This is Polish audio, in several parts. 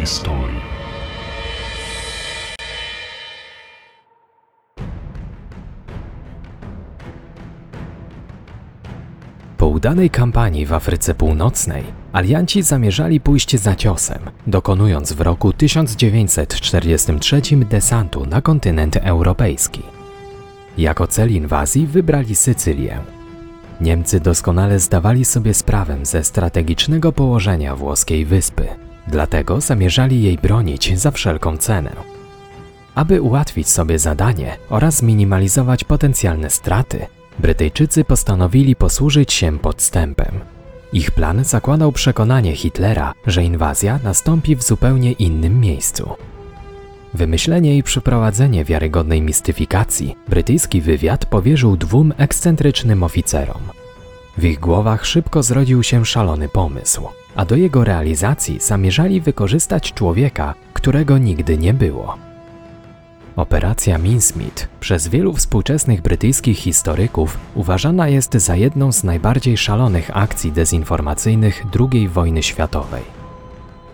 historii. Po udanej kampanii w Afryce Północnej, alianci zamierzali pójść za ciosem, dokonując w roku 1943 desantu na kontynent europejski. Jako cel inwazji wybrali Sycylię. Niemcy doskonale zdawali sobie sprawę ze strategicznego położenia włoskiej wyspy, dlatego zamierzali jej bronić za wszelką cenę. Aby ułatwić sobie zadanie oraz zminimalizować potencjalne straty, Brytyjczycy postanowili posłużyć się podstępem. Ich plan zakładał przekonanie Hitlera, że inwazja nastąpi w zupełnie innym miejscu. Wymyślenie i przeprowadzenie wiarygodnej mistyfikacji brytyjski wywiad powierzył dwóm ekscentrycznym oficerom. W ich głowach szybko zrodził się szalony pomysł, a do jego realizacji zamierzali wykorzystać człowieka, którego nigdy nie było. Operacja Mincemeat przez wielu współczesnych brytyjskich historyków uważana jest za jedną z najbardziej szalonych akcji dezinformacyjnych II wojny światowej.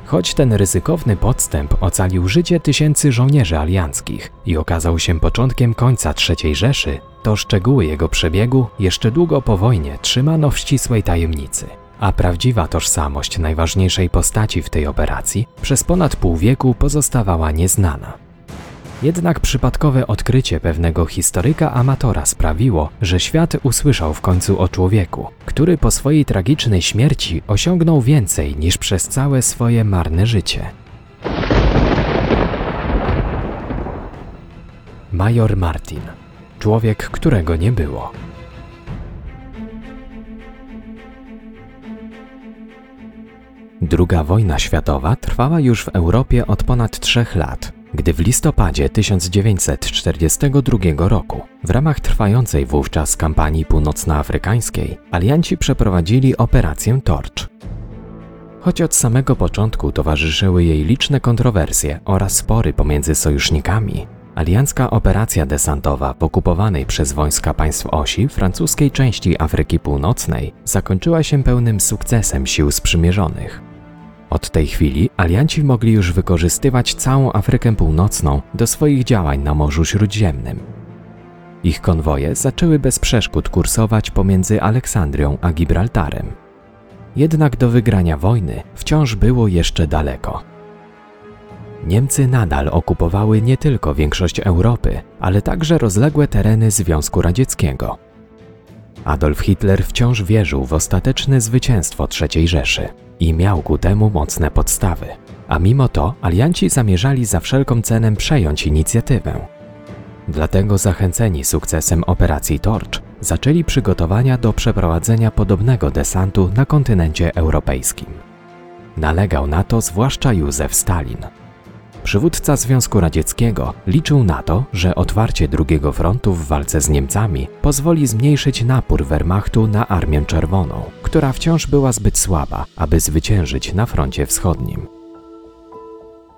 Choć ten ryzykowny podstęp ocalił życie tysięcy żołnierzy alianckich i okazał się początkiem końca III Rzeszy, to szczegóły jego przebiegu jeszcze długo po wojnie trzymano w ścisłej tajemnicy, a prawdziwa tożsamość najważniejszej postaci w tej operacji przez ponad pół wieku pozostawała nieznana. Jednak przypadkowe odkrycie pewnego historyka amatora sprawiło, że świat usłyszał w końcu o człowieku, który po swojej tragicznej śmierci osiągnął więcej niż przez całe swoje marne życie. Major Martin. Człowiek, którego nie było. Druga wojna światowa trwała już w Europie od ponad trzech lat, gdy w listopadzie 1942 roku, w ramach trwającej wówczas kampanii północnoafrykańskiej, alianci przeprowadzili operację Torch. Choć od samego początku towarzyszyły jej liczne kontrowersje oraz spory pomiędzy sojusznikami, aliancka operacja desantowa w okupowanej przez wojska państw osi francuskiej części Afryki Północnej zakończyła się pełnym sukcesem sił sprzymierzonych. Od tej chwili alianci mogli już wykorzystywać całą Afrykę Północną do swoich działań na Morzu Śródziemnym. Ich konwoje zaczęły bez przeszkód kursować pomiędzy Aleksandrią a Gibraltarem. Jednak do wygrania wojny wciąż było jeszcze daleko. Niemcy nadal okupowały nie tylko większość Europy, ale także rozległe tereny Związku Radzieckiego. Adolf Hitler wciąż wierzył w ostateczne zwycięstwo III Rzeszy i miał ku temu mocne podstawy. A mimo to alianci zamierzali za wszelką cenę przejąć inicjatywę. Dlatego zachęceni sukcesem operacji Torch zaczęli przygotowania do przeprowadzenia podobnego desantu na kontynencie europejskim. Nalegał na to zwłaszcza Józef Stalin. Przywódca Związku Radzieckiego liczył na to, że otwarcie drugiego frontu w walce z Niemcami pozwoli zmniejszyć napór Wehrmachtu na Armię Czerwoną, która wciąż była zbyt słaba, aby zwyciężyć na froncie wschodnim.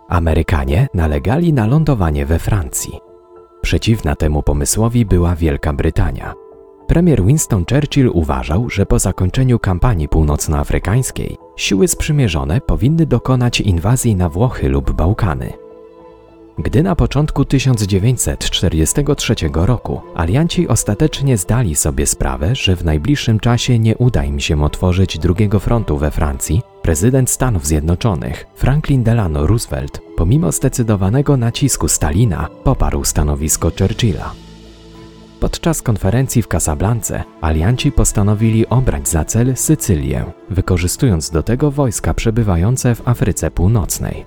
Amerykanie nalegali na lądowanie we Francji. Przeciwna temu pomysłowi była Wielka Brytania. Premier Winston Churchill uważał, że po zakończeniu kampanii północnoafrykańskiej siły sprzymierzone powinny dokonać inwazji na Włochy lub Bałkany. Gdy na początku 1943 roku alianci ostatecznie zdali sobie sprawę, że w najbliższym czasie nie uda im się otworzyć drugiego frontu we Francji, prezydent Stanów Zjednoczonych Franklin Delano Roosevelt, pomimo zdecydowanego nacisku Stalina, poparł stanowisko Churchilla. Podczas konferencji w Casablance alianci postanowili obrać za cel Sycylię, wykorzystując do tego wojska przebywające w Afryce Północnej.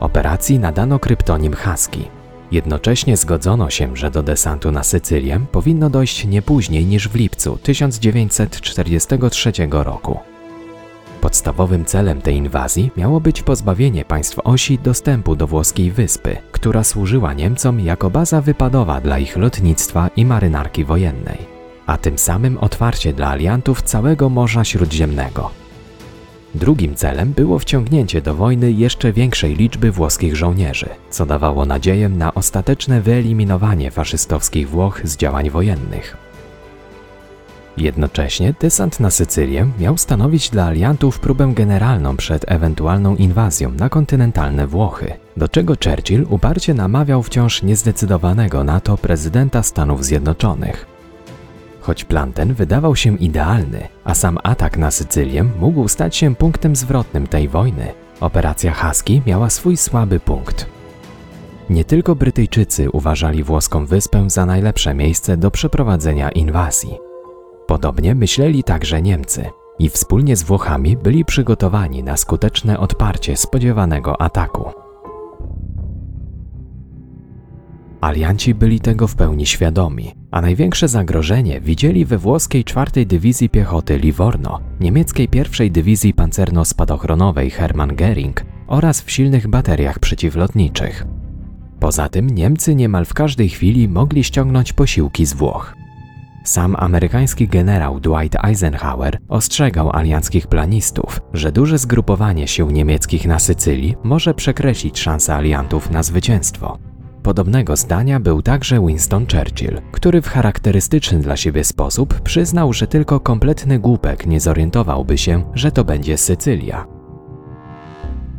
Operacji nadano kryptonim Husky. Jednocześnie zgodzono się, że do desantu na Sycylię powinno dojść nie później niż w lipcu 1943 roku. Podstawowym celem tej inwazji miało być pozbawienie państw osi dostępu do włoskiej wyspy, która służyła Niemcom jako baza wypadowa dla ich lotnictwa i marynarki wojennej, a tym samym otwarcie dla aliantów całego Morza Śródziemnego. Drugim celem było wciągnięcie do wojny jeszcze większej liczby włoskich żołnierzy, co dawało nadzieję na ostateczne wyeliminowanie faszystowskich Włoch z działań wojennych. Jednocześnie desant na Sycylię miał stanowić dla aliantów próbę generalną przed ewentualną inwazją na kontynentalne Włochy, do czego Churchill uparcie namawiał wciąż niezdecydowanego na to prezydenta Stanów Zjednoczonych. Choć plan ten wydawał się idealny, a sam atak na Sycylię mógł stać się punktem zwrotnym tej wojny, operacja Husky miała swój słaby punkt. Nie tylko Brytyjczycy uważali włoską wyspę za najlepsze miejsce do przeprowadzenia inwazji. Podobnie myśleli także Niemcy i wspólnie z Włochami byli przygotowani na skuteczne odparcie spodziewanego ataku. Alianci byli tego w pełni świadomi, a największe zagrożenie widzieli we włoskiej czwartej Dywizji Piechoty Livorno, niemieckiej pierwszej Dywizji Pancerno-Spadochronowej Hermann Göring oraz w silnych bateriach przeciwlotniczych. Poza tym Niemcy niemal w każdej chwili mogli ściągnąć posiłki z Włoch. Sam amerykański generał Dwight Eisenhower ostrzegał alianckich planistów, że duże zgrupowanie sił niemieckich na Sycylii może przekreślić szanse aliantów na zwycięstwo. Podobnego zdania był także Winston Churchill, który w charakterystyczny dla siebie sposób przyznał, że tylko kompletny głupek nie zorientowałby się, że to będzie Sycylia.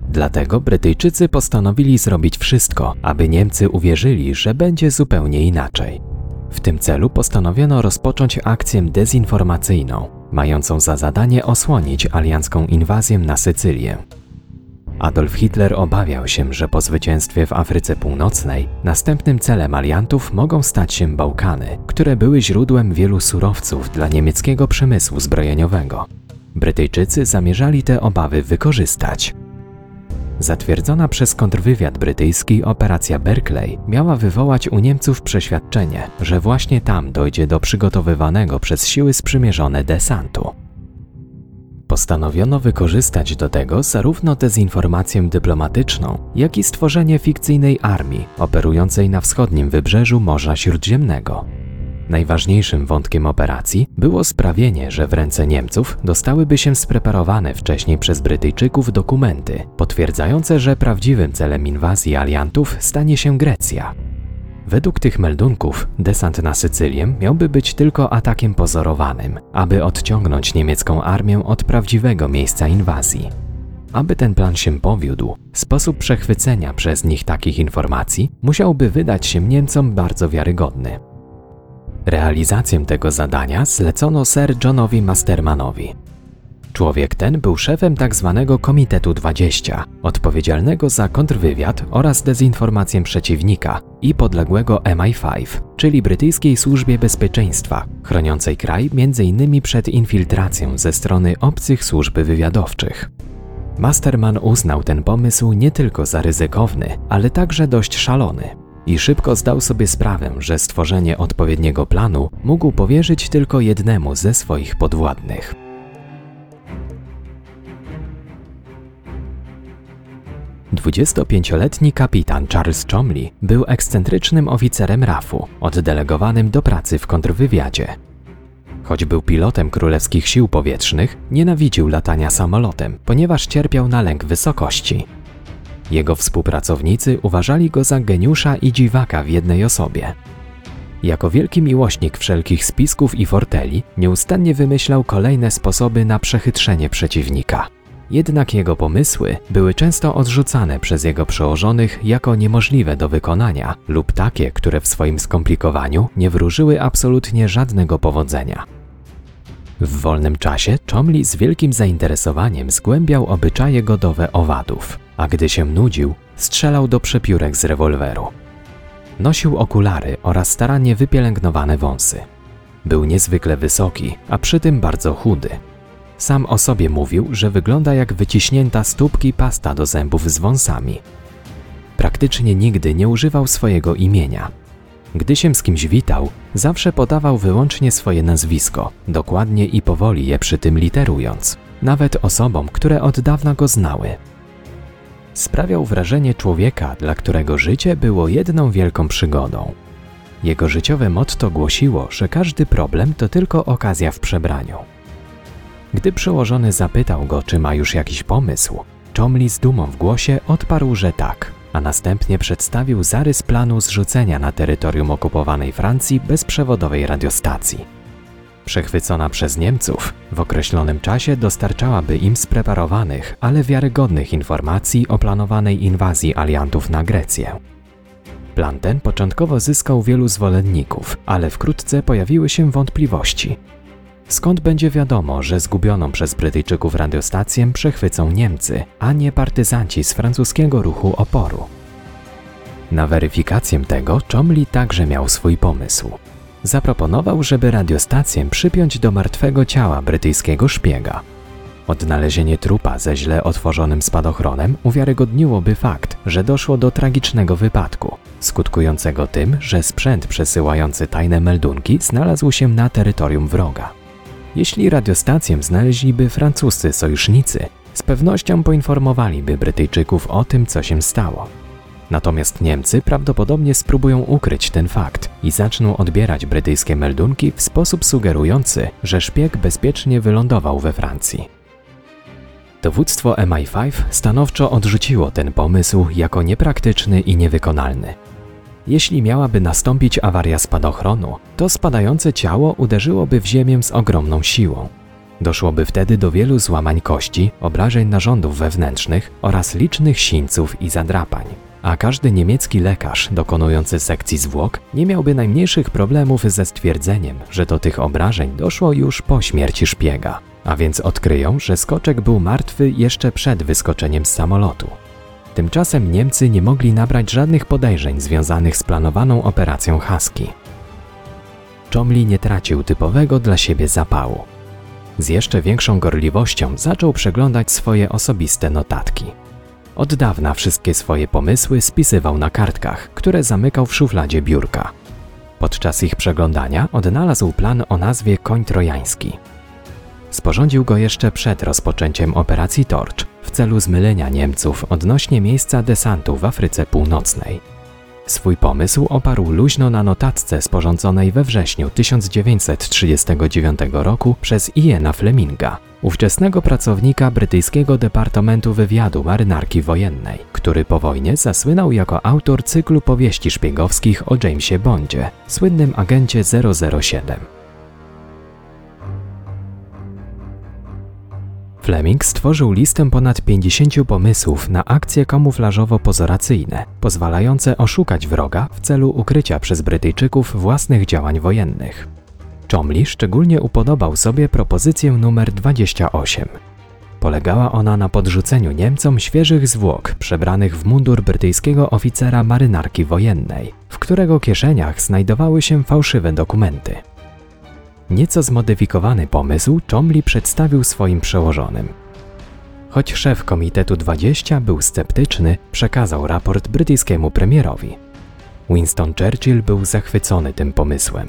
Dlatego Brytyjczycy postanowili zrobić wszystko, aby Niemcy uwierzyli, że będzie zupełnie inaczej. W tym celu postanowiono rozpocząć akcję dezinformacyjną, mającą za zadanie osłonić aliancką inwazję na Sycylię. Adolf Hitler obawiał się, że po zwycięstwie w Afryce Północnej następnym celem aliantów mogą stać się Bałkany, które były źródłem wielu surowców dla niemieckiego przemysłu zbrojeniowego. Brytyjczycy zamierzali te obawy wykorzystać. Zatwierdzona przez kontrwywiad brytyjski operacja Berkeley miała wywołać u Niemców przeświadczenie, że właśnie tam dojdzie do przygotowywanego przez siły sprzymierzone desantu. Postanowiono wykorzystać do tego zarówno dezinformację dyplomatyczną, jak i stworzenie fikcyjnej armii operującej na wschodnim wybrzeżu Morza Śródziemnego. Najważniejszym wątkiem operacji było sprawienie, że w ręce Niemców dostałyby się spreparowane wcześniej przez Brytyjczyków dokumenty potwierdzające, że prawdziwym celem inwazji aliantów stanie się Grecja. Według tych meldunków desant na Sycylię miałby być tylko atakiem pozorowanym, aby odciągnąć niemiecką armię od prawdziwego miejsca inwazji. Aby ten plan się powiódł, sposób przechwycenia przez nich takich informacji musiałby wydać się Niemcom bardzo wiarygodny. Realizację tego zadania zlecono Sir Johnowi Mastermanowi. Człowiek ten był szefem tzw. Tak Komitetu 20, odpowiedzialnego za kontrwywiad oraz dezinformację przeciwnika i podległego MI5, czyli brytyjskiej służbie bezpieczeństwa, chroniącej kraj m.in. przed infiltracją ze strony obcych służb wywiadowczych. Masterman uznał ten pomysł nie tylko za ryzykowny, ale także dość szalony i szybko zdał sobie sprawę, że stworzenie odpowiedniego planu mógł powierzyć tylko jednemu ze swoich podwładnych. 25-letni kapitan Charles Chomley był ekscentrycznym oficerem RAF-u, oddelegowanym do pracy w kontrwywiadzie. Choć był pilotem królewskich sił powietrznych, nienawidził latania samolotem, ponieważ cierpiał na lęk wysokości. Jego współpracownicy uważali go za geniusza i dziwaka w jednej osobie. Jako wielki miłośnik wszelkich spisków i forteli, nieustannie wymyślał kolejne sposoby na przechytrzenie przeciwnika. Jednak jego pomysły były często odrzucane przez jego przełożonych jako niemożliwe do wykonania lub takie, które w swoim skomplikowaniu nie wróżyły absolutnie żadnego powodzenia. W wolnym czasie Chomli z wielkim zainteresowaniem zgłębiał obyczaje godowe owadów, a gdy się nudził, strzelał do przepiórek z rewolweru. Nosił okulary oraz starannie wypielęgnowane wąsy. Był niezwykle wysoki, a przy tym bardzo chudy, sam o sobie mówił, że wygląda jak wyciśnięta stópki pasta do zębów z wąsami. Praktycznie nigdy nie używał swojego imienia. Gdy się z kimś witał, zawsze podawał wyłącznie swoje nazwisko, dokładnie i powoli je przy tym literując, nawet osobom, które od dawna go znały. Sprawiał wrażenie człowieka, dla którego życie było jedną wielką przygodą. Jego życiowe motto głosiło, że każdy problem to tylko okazja w przebraniu. Gdy przełożony zapytał go, czy ma już jakiś pomysł, Chomli z dumą w głosie odparł, że tak, a następnie przedstawił zarys planu zrzucenia na terytorium okupowanej Francji bezprzewodowej radiostacji. przechwycona przez Niemców, w określonym czasie dostarczałaby im spreparowanych, ale wiarygodnych informacji o planowanej inwazji aliantów na Grecję. Plan ten początkowo zyskał wielu zwolenników, ale wkrótce pojawiły się wątpliwości. Skąd będzie wiadomo, że zgubioną przez Brytyjczyków radiostację przechwycą Niemcy, a nie partyzanci z francuskiego ruchu oporu? Na weryfikację tego Chomli także miał swój pomysł. Zaproponował, żeby radiostację przypiąć do martwego ciała brytyjskiego szpiega. Odnalezienie trupa ze źle otworzonym spadochronem uwiarygodniłoby fakt, że doszło do tragicznego wypadku, skutkującego tym, że sprzęt przesyłający tajne meldunki znalazł się na terytorium wroga. Jeśli radiostację znaleźliby francuscy sojusznicy, z pewnością poinformowaliby Brytyjczyków o tym, co się stało. Natomiast Niemcy prawdopodobnie spróbują ukryć ten fakt i zaczną odbierać brytyjskie meldunki w sposób sugerujący, że szpieg bezpiecznie wylądował we Francji. Dowództwo MI5 stanowczo odrzuciło ten pomysł jako niepraktyczny i niewykonalny. Jeśli miałaby nastąpić awaria spadochronu, to spadające ciało uderzyłoby w ziemię z ogromną siłą. Doszłoby wtedy do wielu złamań kości, obrażeń narządów wewnętrznych oraz licznych sińców i zadrapań. A każdy niemiecki lekarz dokonujący sekcji zwłok nie miałby najmniejszych problemów ze stwierdzeniem, że do tych obrażeń doszło już po śmierci szpiega. A więc odkryją, że skoczek był martwy jeszcze przed wyskoczeniem z samolotu. Tymczasem Niemcy nie mogli nabrać żadnych podejrzeń związanych z planowaną operacją Husky. Chomli nie tracił typowego dla siebie zapału. Z jeszcze większą gorliwością zaczął przeglądać swoje osobiste notatki. Od dawna wszystkie swoje pomysły spisywał na kartkach, które zamykał w szufladzie biurka. Podczas ich przeglądania odnalazł plan o nazwie Koń Trojański. Sporządził go jeszcze przed rozpoczęciem operacji Torch w celu zmylenia Niemców odnośnie miejsca desantu w Afryce Północnej. Swój pomysł oparł luźno na notatce sporządzonej we wrześniu 1939 roku przez Iena Fleminga, ówczesnego pracownika brytyjskiego Departamentu Wywiadu Marynarki Wojennej, który po wojnie zasłynął jako autor cyklu powieści szpiegowskich o Jamesie Bondzie, słynnym agencie 007. Fleming stworzył listę ponad 50 pomysłów na akcje kamuflażowo-pozoracyjne, pozwalające oszukać wroga w celu ukrycia przez Brytyjczyków własnych działań wojennych. Chomley szczególnie upodobał sobie propozycję numer 28. Polegała ona na podrzuceniu Niemcom świeżych zwłok przebranych w mundur brytyjskiego oficera marynarki wojennej, w którego kieszeniach znajdowały się fałszywe dokumenty. Nieco zmodyfikowany pomysł Chomley przedstawił swoim przełożonym. Choć szef Komitetu 20 był sceptyczny, przekazał raport brytyjskiemu premierowi. Winston Churchill był zachwycony tym pomysłem.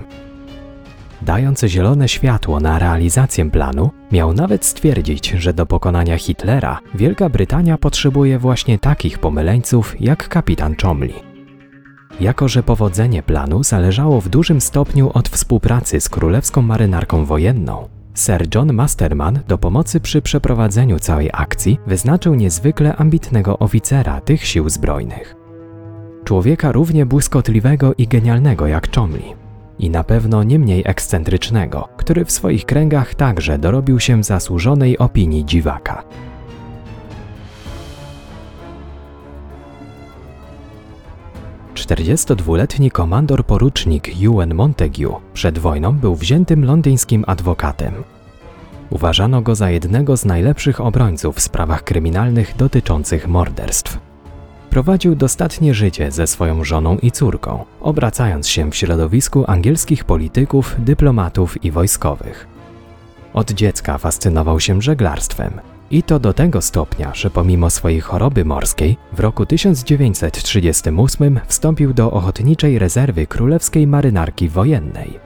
Dając zielone światło na realizację planu, miał nawet stwierdzić, że do pokonania Hitlera Wielka Brytania potrzebuje właśnie takich pomyleńców jak kapitan Chomley. Jako, że powodzenie planu zależało w dużym stopniu od współpracy z Królewską Marynarką Wojenną, Sir John Masterman do pomocy przy przeprowadzeniu całej akcji wyznaczył niezwykle ambitnego oficera tych sił zbrojnych. Człowieka równie błyskotliwego i genialnego jak Chomley. I na pewno nie mniej ekscentrycznego, który w swoich kręgach także dorobił się zasłużonej opinii dziwaka. 42-letni komandor porucznik Ewan Montague przed wojną był wziętym londyńskim adwokatem. Uważano go za jednego z najlepszych obrońców w sprawach kryminalnych dotyczących morderstw. Prowadził dostatnie życie ze swoją żoną i córką, obracając się w środowisku angielskich polityków, dyplomatów i wojskowych. Od dziecka fascynował się żeglarstwem, i to do tego stopnia, że pomimo swojej choroby morskiej w roku 1938 wstąpił do Ochotniczej Rezerwy Królewskiej Marynarki Wojennej.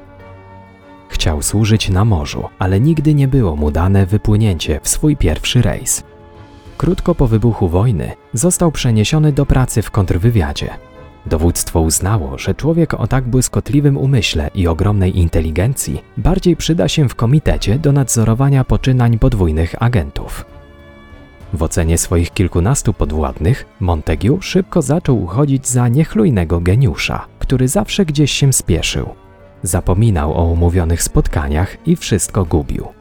Chciał służyć na morzu, ale nigdy nie było mu dane wypłynięcie w swój pierwszy rejs. Krótko po wybuchu wojny został przeniesiony do pracy w kontrwywiadzie. Dowództwo uznało, że człowiek o tak błyskotliwym umyśle i ogromnej inteligencji bardziej przyda się w komitecie do nadzorowania poczynań podwójnych agentów. W ocenie swoich kilkunastu podwładnych, Montague szybko zaczął uchodzić za niechlujnego geniusza, który zawsze gdzieś się spieszył. Zapominał o umówionych spotkaniach i wszystko gubił.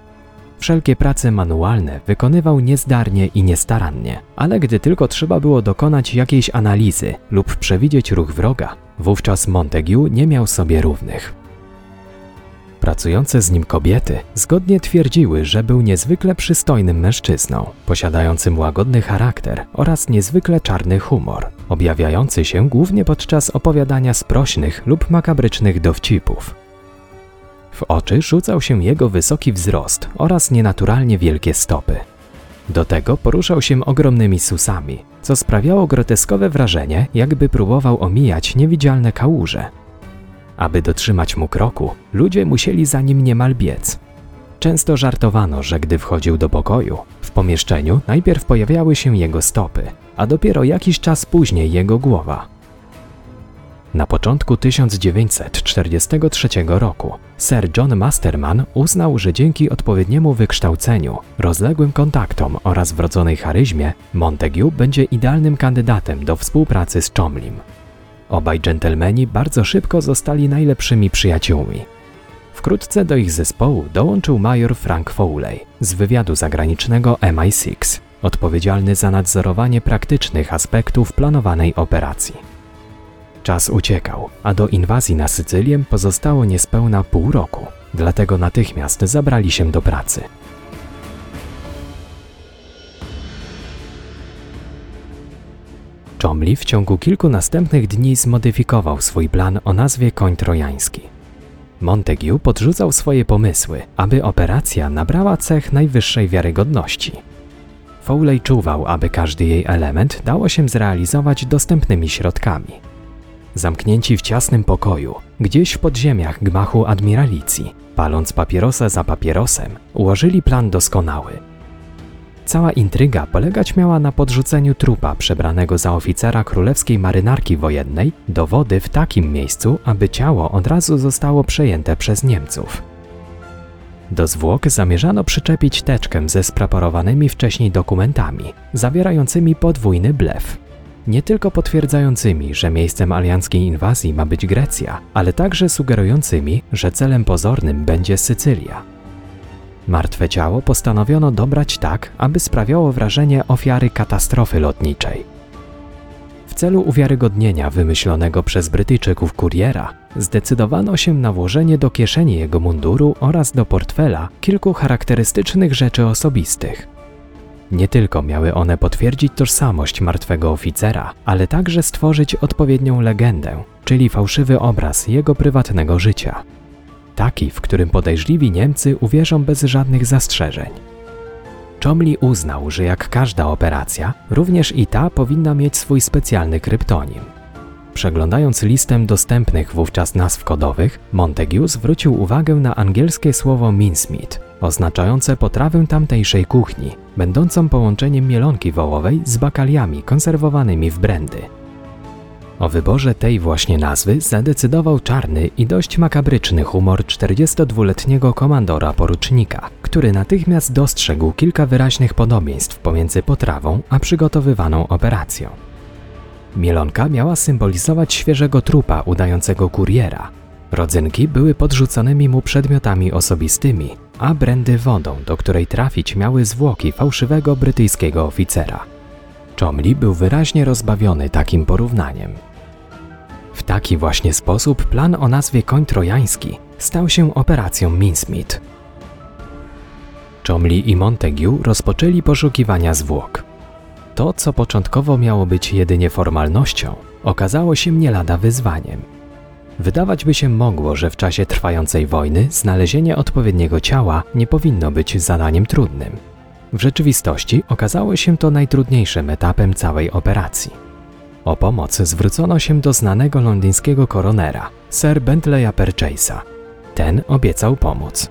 Wszelkie prace manualne wykonywał niezdarnie i niestarannie, ale gdy tylko trzeba było dokonać jakiejś analizy lub przewidzieć ruch wroga, wówczas Montague nie miał sobie równych. Pracujące z nim kobiety zgodnie twierdziły, że był niezwykle przystojnym mężczyzną, posiadającym łagodny charakter oraz niezwykle czarny humor, objawiający się głównie podczas opowiadania sprośnych lub makabrycznych dowcipów. W oczy rzucał się jego wysoki wzrost oraz nienaturalnie wielkie stopy. Do tego poruszał się ogromnymi susami, co sprawiało groteskowe wrażenie, jakby próbował omijać niewidzialne kałuże. Aby dotrzymać mu kroku, ludzie musieli za nim niemal biec. Często żartowano, że gdy wchodził do pokoju, w pomieszczeniu najpierw pojawiały się jego stopy, a dopiero jakiś czas później jego głowa. Na początku 1943 roku Sir John Masterman uznał, że dzięki odpowiedniemu wykształceniu, rozległym kontaktom oraz wrodzonej charyzmie Montague będzie idealnym kandydatem do współpracy z Chomlim. Obaj dżentelmeni bardzo szybko zostali najlepszymi przyjaciółmi. Wkrótce do ich zespołu dołączył major Frank Foley z wywiadu zagranicznego MI6, odpowiedzialny za nadzorowanie praktycznych aspektów planowanej operacji. Czas uciekał, a do inwazji na Sycylię pozostało niespełna pół roku, dlatego natychmiast zabrali się do pracy. Chomli w ciągu kilku następnych dni zmodyfikował swój plan o nazwie Koń Trojański. Montague podrzucał swoje pomysły, aby operacja nabrała cech najwyższej wiarygodności. Foley czuwał, aby każdy jej element dało się zrealizować dostępnymi środkami. Zamknięci w ciasnym pokoju, gdzieś w podziemiach gmachu admiralicji, paląc papierosa za papierosem, ułożyli plan doskonały – Cała intryga polegać miała na podrzuceniu trupa przebranego za oficera królewskiej marynarki wojennej do wody w takim miejscu, aby ciało od razu zostało przejęte przez Niemców. Do zwłok zamierzano przyczepić teczkę ze spraporowanymi wcześniej dokumentami, zawierającymi podwójny blef. Nie tylko potwierdzającymi, że miejscem alianckiej inwazji ma być Grecja, ale także sugerującymi, że celem pozornym będzie Sycylia. Martwe ciało postanowiono dobrać tak, aby sprawiało wrażenie ofiary katastrofy lotniczej. W celu uwiarygodnienia wymyślonego przez Brytyjczyków kuriera, zdecydowano się na włożenie do kieszeni jego munduru oraz do portfela kilku charakterystycznych rzeczy osobistych. Nie tylko miały one potwierdzić tożsamość martwego oficera, ale także stworzyć odpowiednią legendę, czyli fałszywy obraz jego prywatnego życia taki, w którym podejrzliwi Niemcy uwierzą bez żadnych zastrzeżeń. Chomli uznał, że jak każda operacja, również i ta powinna mieć swój specjalny kryptonim. Przeglądając listę dostępnych wówczas nazw kodowych, Montague zwrócił uwagę na angielskie słowo mincemeat, oznaczające potrawę tamtejszej kuchni, będącą połączeniem mielonki wołowej z bakaliami konserwowanymi w brandy. O wyborze tej właśnie nazwy zadecydował czarny i dość makabryczny humor 42-letniego komandora porucznika, który natychmiast dostrzegł kilka wyraźnych podobieństw pomiędzy potrawą a przygotowywaną operacją. Mielonka miała symbolizować świeżego trupa udającego kuriera. Rodzynki były podrzuconymi mu przedmiotami osobistymi, a brandy wodą, do której trafić miały zwłoki fałszywego brytyjskiego oficera. Chomli był wyraźnie rozbawiony takim porównaniem. W taki właśnie sposób plan o nazwie Koń Trojański stał się operacją Mincemeat. Chomli i Montague rozpoczęli poszukiwania zwłok. To, co początkowo miało być jedynie formalnością, okazało się nie lada wyzwaniem. Wydawać by się mogło, że w czasie trwającej wojny znalezienie odpowiedniego ciała nie powinno być zadaniem trudnym. W rzeczywistości okazało się to najtrudniejszym etapem całej operacji. O pomoc zwrócono się do znanego londyńskiego koronera, Sir Bentleya Purchase'a. Ten obiecał pomóc.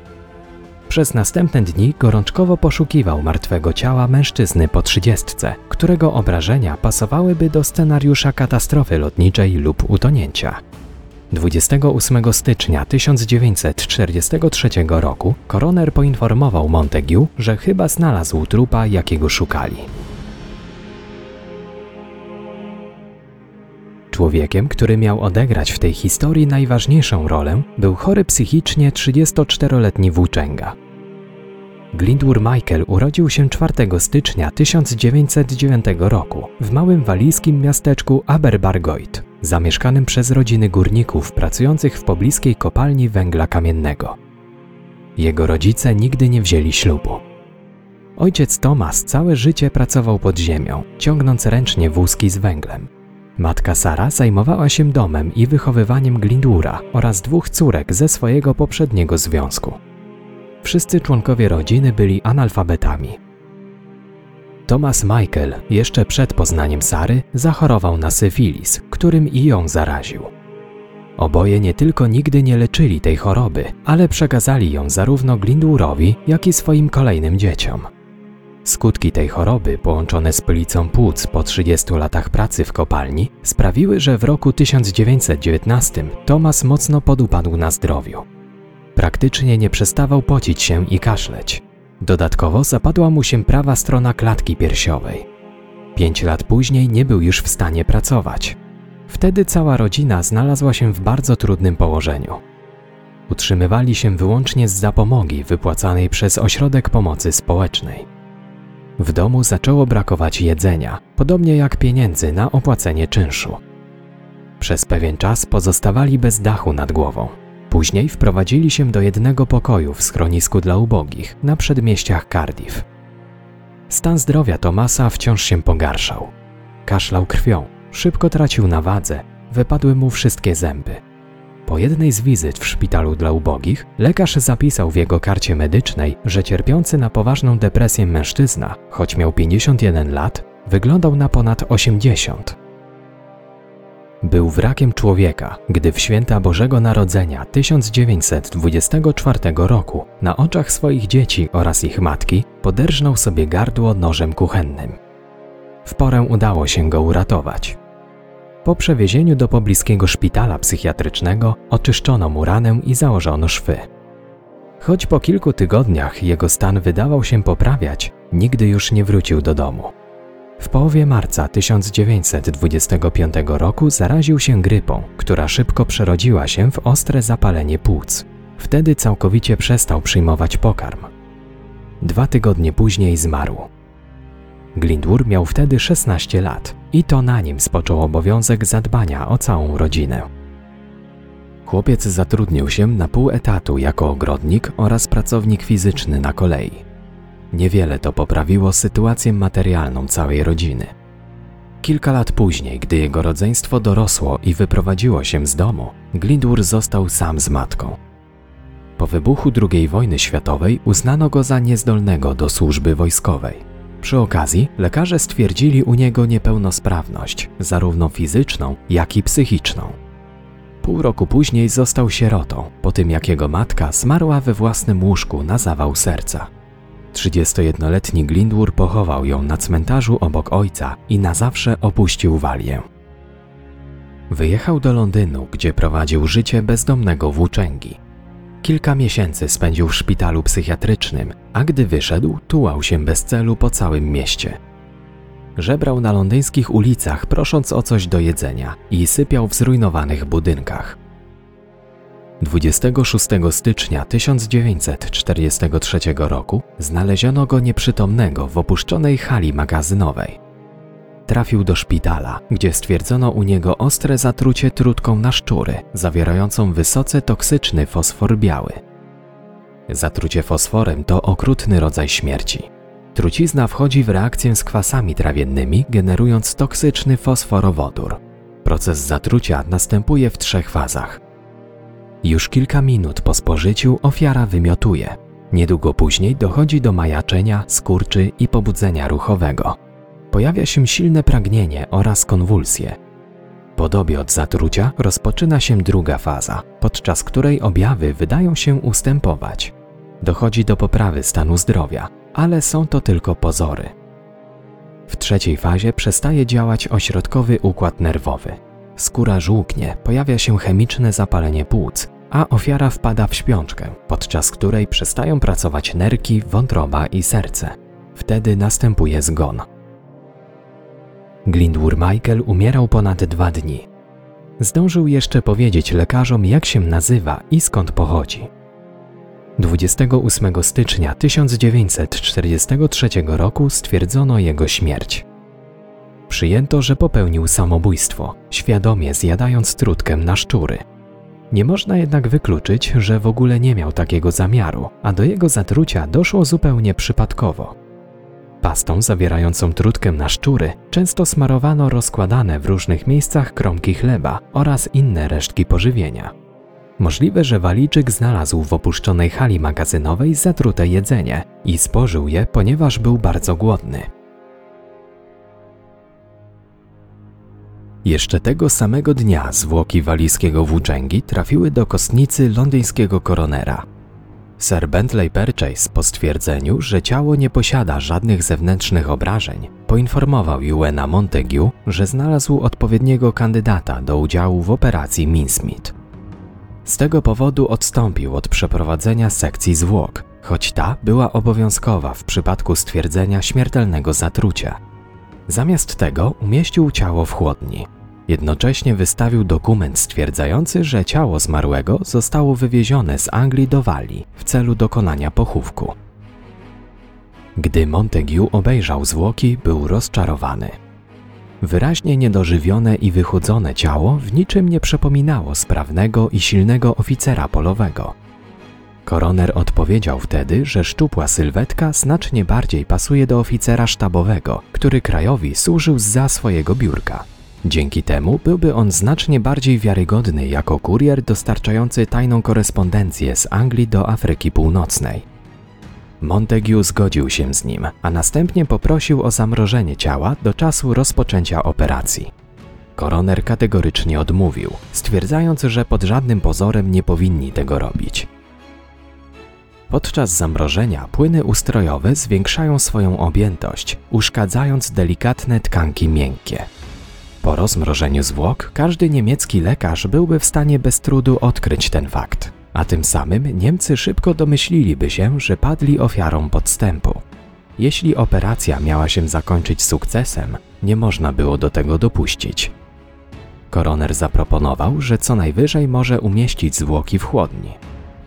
Przez następne dni gorączkowo poszukiwał martwego ciała mężczyzny po trzydziestce, którego obrażenia pasowałyby do scenariusza katastrofy lotniczej lub utonięcia. 28 stycznia 1943 roku koroner poinformował Montague, że chyba znalazł trupa, jakiego szukali. człowiekiem, który miał odegrać w tej historii najważniejszą rolę, był chory psychicznie 34-letni włóczęga. Glyndwr Michael urodził się 4 stycznia 1909 roku w małym walijskim miasteczku Aberbargoit, zamieszkanym przez rodziny górników pracujących w pobliskiej kopalni węgla kamiennego. Jego rodzice nigdy nie wzięli ślubu. Ojciec Thomas całe życie pracował pod ziemią, ciągnąc ręcznie wózki z węglem. Matka Sara zajmowała się domem i wychowywaniem Glindura oraz dwóch córek ze swojego poprzedniego związku. Wszyscy członkowie rodziny byli analfabetami. Thomas Michael jeszcze przed poznaniem Sary zachorował na syfilis, którym i ją zaraził. Oboje nie tylko nigdy nie leczyli tej choroby, ale przekazali ją zarówno Glindurowi, jak i swoim kolejnym dzieciom. Skutki tej choroby, połączone z pylicą płuc po 30 latach pracy w kopalni, sprawiły, że w roku 1919 Thomas mocno podupadł na zdrowiu. Praktycznie nie przestawał pocić się i kaszleć. Dodatkowo zapadła mu się prawa strona klatki piersiowej. Pięć lat później nie był już w stanie pracować. Wtedy cała rodzina znalazła się w bardzo trudnym położeniu. Utrzymywali się wyłącznie z zapomogi wypłacanej przez Ośrodek Pomocy Społecznej. W domu zaczęło brakować jedzenia, podobnie jak pieniędzy na opłacenie czynszu. Przez pewien czas pozostawali bez dachu nad głową. Później wprowadzili się do jednego pokoju w schronisku dla ubogich na przedmieściach Cardiff. Stan zdrowia Tomasa wciąż się pogarszał. Kaszlał krwią, szybko tracił na wadze, wypadły mu wszystkie zęby. Po jednej z wizyt w szpitalu dla ubogich, lekarz zapisał w jego karcie medycznej, że cierpiący na poważną depresję mężczyzna, choć miał 51 lat, wyglądał na ponad 80. Był wrakiem człowieka, gdy w święta Bożego Narodzenia 1924 roku na oczach swoich dzieci oraz ich matki poderżnął sobie gardło nożem kuchennym. W porę udało się go uratować. Po przewiezieniu do pobliskiego szpitala psychiatrycznego oczyszczono mu ranę i założono szwy. Choć po kilku tygodniach jego stan wydawał się poprawiać, nigdy już nie wrócił do domu. W połowie marca 1925 roku zaraził się grypą, która szybko przerodziła się w ostre zapalenie płuc. Wtedy całkowicie przestał przyjmować pokarm. Dwa tygodnie później zmarł. Glindwur miał wtedy 16 lat i to na nim spoczął obowiązek zadbania o całą rodzinę. Chłopiec zatrudnił się na pół etatu jako ogrodnik oraz pracownik fizyczny na kolei. Niewiele to poprawiło sytuację materialną całej rodziny. Kilka lat później, gdy jego rodzeństwo dorosło i wyprowadziło się z domu, Glindur został sam z matką. Po wybuchu II wojny światowej uznano go za niezdolnego do służby wojskowej. Przy okazji lekarze stwierdzili u niego niepełnosprawność, zarówno fizyczną, jak i psychiczną. Pół roku później został sierotą, po tym jak jego matka zmarła we własnym łóżku na zawał serca. 31-letni Glindwur pochował ją na cmentarzu obok ojca i na zawsze opuścił Walię. Wyjechał do Londynu, gdzie prowadził życie bezdomnego włóczęgi. Kilka miesięcy spędził w szpitalu psychiatrycznym, a gdy wyszedł, tułał się bez celu po całym mieście. Żebrał na londyńskich ulicach, prosząc o coś do jedzenia i sypiał w zrujnowanych budynkach. 26 stycznia 1943 roku znaleziono go nieprzytomnego w opuszczonej hali magazynowej. Trafił do szpitala, gdzie stwierdzono u niego ostre zatrucie trutką na szczury, zawierającą wysoce toksyczny fosfor biały. Zatrucie fosforem to okrutny rodzaj śmierci. Trucizna wchodzi w reakcję z kwasami trawiennymi, generując toksyczny fosforowodór. Proces zatrucia następuje w trzech fazach – już kilka minut po spożyciu ofiara wymiotuje. Niedługo później dochodzi do majaczenia, skurczy i pobudzenia ruchowego. Pojawia się silne pragnienie oraz konwulsje. Podobie od zatrucia rozpoczyna się druga faza, podczas której objawy wydają się ustępować. Dochodzi do poprawy stanu zdrowia, ale są to tylko pozory. W trzeciej fazie przestaje działać ośrodkowy układ nerwowy. Skóra żółknie, pojawia się chemiczne zapalenie płuc, a ofiara wpada w śpiączkę, podczas której przestają pracować nerki, wątroba i serce. Wtedy następuje zgon. Glindwur Michael umierał ponad dwa dni. zdążył jeszcze powiedzieć lekarzom, jak się nazywa i skąd pochodzi. 28 stycznia 1943 roku stwierdzono jego śmierć. Przyjęto, że popełnił samobójstwo, świadomie zjadając trutkę na szczury. Nie można jednak wykluczyć, że w ogóle nie miał takiego zamiaru, a do jego zatrucia doszło zupełnie przypadkowo. Pastą zawierającą trutkę na szczury często smarowano rozkładane w różnych miejscach kromki chleba oraz inne resztki pożywienia. Możliwe, że Walijczyk znalazł w opuszczonej hali magazynowej zatrute jedzenie i spożył je, ponieważ był bardzo głodny. Jeszcze tego samego dnia zwłoki walijskiego włóczęgi trafiły do kostnicy londyńskiego koronera. Sir Bentley Purchase po stwierdzeniu, że ciało nie posiada żadnych zewnętrznych obrażeń, poinformował Juena Montague, że znalazł odpowiedniego kandydata do udziału w operacji Minsmith. Z tego powodu odstąpił od przeprowadzenia sekcji zwłok, choć ta była obowiązkowa w przypadku stwierdzenia śmiertelnego zatrucia. Zamiast tego umieścił ciało w chłodni. Jednocześnie wystawił dokument stwierdzający, że ciało zmarłego zostało wywiezione z Anglii do Walii w celu dokonania pochówku. Gdy Montague obejrzał zwłoki, był rozczarowany. Wyraźnie niedożywione i wychudzone ciało w niczym nie przypominało sprawnego i silnego oficera polowego. Koroner odpowiedział wtedy, że szczupła sylwetka znacznie bardziej pasuje do oficera sztabowego, który krajowi służył za swojego biurka. Dzięki temu byłby on znacznie bardziej wiarygodny jako kurier dostarczający tajną korespondencję z Anglii do Afryki Północnej. Montague zgodził się z nim, a następnie poprosił o zamrożenie ciała do czasu rozpoczęcia operacji. Koroner kategorycznie odmówił, stwierdzając, że pod żadnym pozorem nie powinni tego robić. Podczas zamrożenia płyny ustrojowe zwiększają swoją objętość, uszkadzając delikatne tkanki miękkie. Po rozmrożeniu zwłok każdy niemiecki lekarz byłby w stanie bez trudu odkryć ten fakt, a tym samym Niemcy szybko domyśliliby się, że padli ofiarą podstępu. Jeśli operacja miała się zakończyć sukcesem, nie można było do tego dopuścić. Koroner zaproponował, że co najwyżej może umieścić zwłoki w chłodni.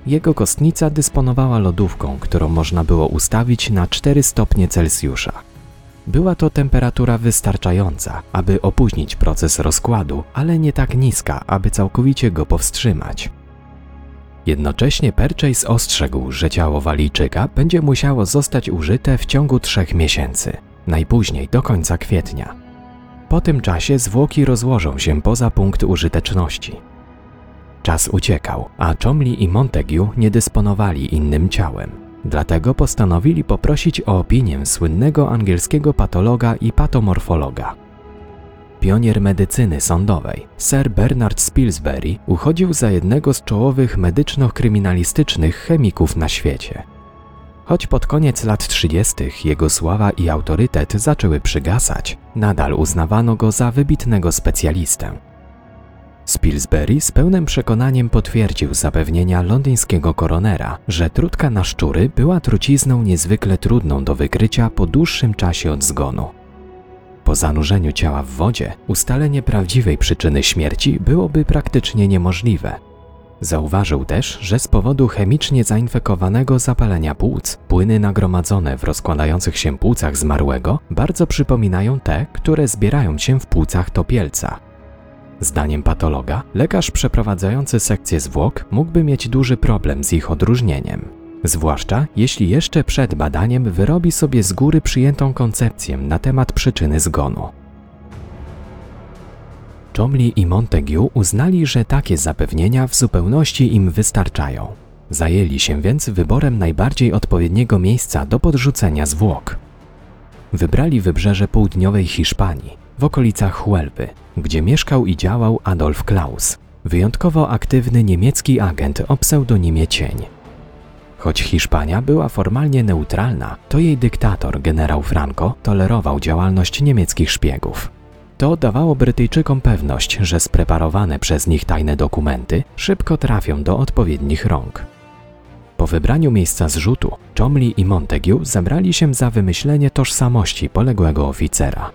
Jego kostnica dysponowała lodówką, którą można było ustawić na 4 stopnie Celsjusza. Była to temperatura wystarczająca, aby opóźnić proces rozkładu, ale nie tak niska, aby całkowicie go powstrzymać. Jednocześnie Purchase ostrzegł, że ciało Walijczyka będzie musiało zostać użyte w ciągu trzech miesięcy, najpóźniej do końca kwietnia. Po tym czasie zwłoki rozłożą się poza punkt użyteczności. Czas uciekał, a Chomley i Montague nie dysponowali innym ciałem. Dlatego postanowili poprosić o opinię słynnego angielskiego patologa i patomorfologa. Pionier medycyny sądowej, Sir Bernard Spilsbury, uchodził za jednego z czołowych medyczno-kryminalistycznych chemików na świecie. Choć pod koniec lat 30. jego sława i autorytet zaczęły przygasać, nadal uznawano go za wybitnego specjalistę. Spilsbury z pełnym przekonaniem potwierdził zapewnienia londyńskiego koronera, że trutka na szczury była trucizną niezwykle trudną do wykrycia po dłuższym czasie od zgonu. Po zanurzeniu ciała w wodzie ustalenie prawdziwej przyczyny śmierci byłoby praktycznie niemożliwe. Zauważył też, że z powodu chemicznie zainfekowanego zapalenia płuc, płyny nagromadzone w rozkładających się płucach zmarłego bardzo przypominają te, które zbierają się w płucach topielca. Zdaniem patologa, lekarz przeprowadzający sekcję zwłok mógłby mieć duży problem z ich odróżnieniem. Zwłaszcza jeśli jeszcze przed badaniem wyrobi sobie z góry przyjętą koncepcję na temat przyczyny zgonu. Chomley i Montague uznali, że takie zapewnienia w zupełności im wystarczają. Zajęli się więc wyborem najbardziej odpowiedniego miejsca do podrzucenia zwłok. Wybrali wybrzeże południowej Hiszpanii, w okolicach Huelby, gdzie mieszkał i działał Adolf Klaus, wyjątkowo aktywny niemiecki agent o pseudonimie Cień. Choć Hiszpania była formalnie neutralna, to jej dyktator, generał Franco, tolerował działalność niemieckich szpiegów. To dawało Brytyjczykom pewność, że spreparowane przez nich tajne dokumenty szybko trafią do odpowiednich rąk. Po wybraniu miejsca zrzutu, Chomley i Montague zabrali się za wymyślenie tożsamości poległego oficera.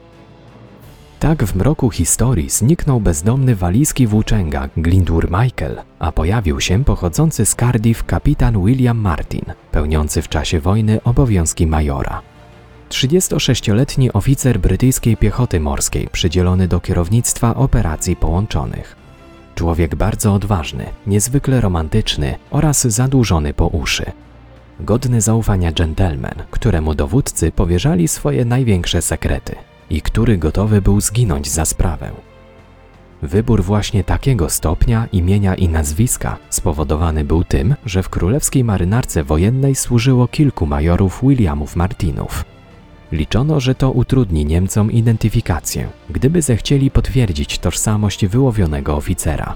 Tak w mroku historii zniknął bezdomny walijski włóczęga Glindur Michael, a pojawił się pochodzący z Cardiff kapitan William Martin, pełniący w czasie wojny obowiązki majora. 36-letni oficer brytyjskiej piechoty morskiej przydzielony do kierownictwa operacji połączonych. Człowiek bardzo odważny, niezwykle romantyczny oraz zadłużony po uszy. Godny zaufania dżentelmen, któremu dowódcy powierzali swoje największe sekrety i który gotowy był zginąć za sprawę. Wybór właśnie takiego stopnia, imienia i nazwiska spowodowany był tym, że w królewskiej marynarce wojennej służyło kilku majorów Williamów Martinów. Liczono, że to utrudni Niemcom identyfikację, gdyby zechcieli potwierdzić tożsamość wyłowionego oficera.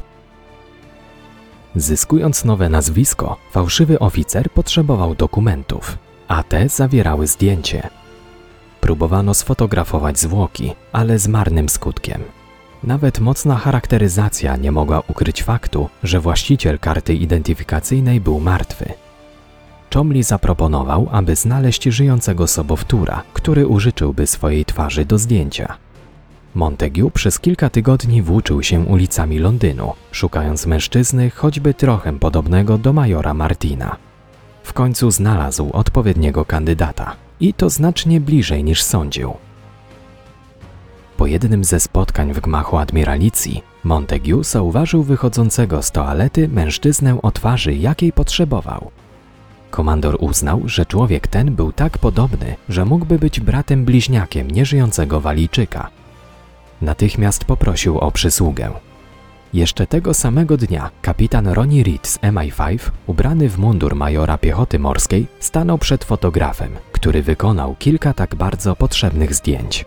Zyskując nowe nazwisko, fałszywy oficer potrzebował dokumentów, a te zawierały zdjęcie. Próbowano sfotografować zwłoki, ale z marnym skutkiem. Nawet mocna charakteryzacja nie mogła ukryć faktu, że właściciel karty identyfikacyjnej był martwy. Chomli zaproponował, aby znaleźć żyjącego sobowtóra, który użyczyłby swojej twarzy do zdjęcia. Montague przez kilka tygodni włóczył się ulicami Londynu, szukając mężczyzny choćby trochę podobnego do majora Martina. W końcu znalazł odpowiedniego kandydata i to znacznie bliżej niż sądził. Po jednym ze spotkań w gmachu admiralicji, Montague zauważył wychodzącego z toalety mężczyznę o twarzy, jakiej potrzebował. Komandor uznał, że człowiek ten był tak podobny, że mógłby być bratem bliźniakiem nieżyjącego Walijczyka. Natychmiast poprosił o przysługę. Jeszcze tego samego dnia kapitan Ronnie Reed z MI5, ubrany w mundur majora piechoty morskiej, stanął przed fotografem, który wykonał kilka tak bardzo potrzebnych zdjęć.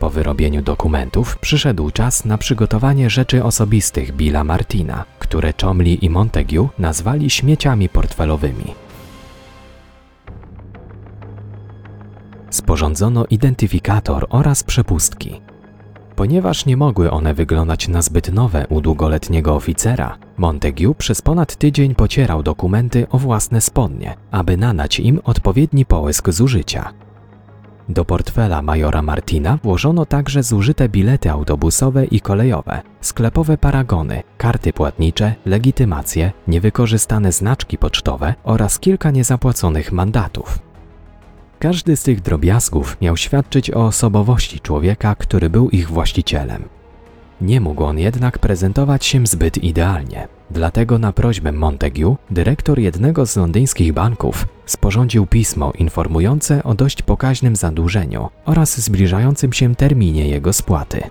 Po wyrobieniu dokumentów przyszedł czas na przygotowanie rzeczy osobistych Billa Martina, które Chomley i Montague nazwali śmieciami portfelowymi. Sporządzono identyfikator oraz przepustki. Ponieważ nie mogły one wyglądać na zbyt nowe u długoletniego oficera, Montague przez ponad tydzień pocierał dokumenty o własne spodnie, aby nadać im odpowiedni połysk zużycia. Do portfela majora Martina włożono także zużyte bilety autobusowe i kolejowe, sklepowe paragony, karty płatnicze, legitymacje, niewykorzystane znaczki pocztowe oraz kilka niezapłaconych mandatów. Każdy z tych drobiazgów miał świadczyć o osobowości człowieka, który był ich właścicielem. Nie mógł on jednak prezentować się zbyt idealnie. Dlatego na prośbę Montague dyrektor jednego z londyńskich banków sporządził pismo informujące o dość pokaźnym zadłużeniu oraz zbliżającym się terminie jego spłaty.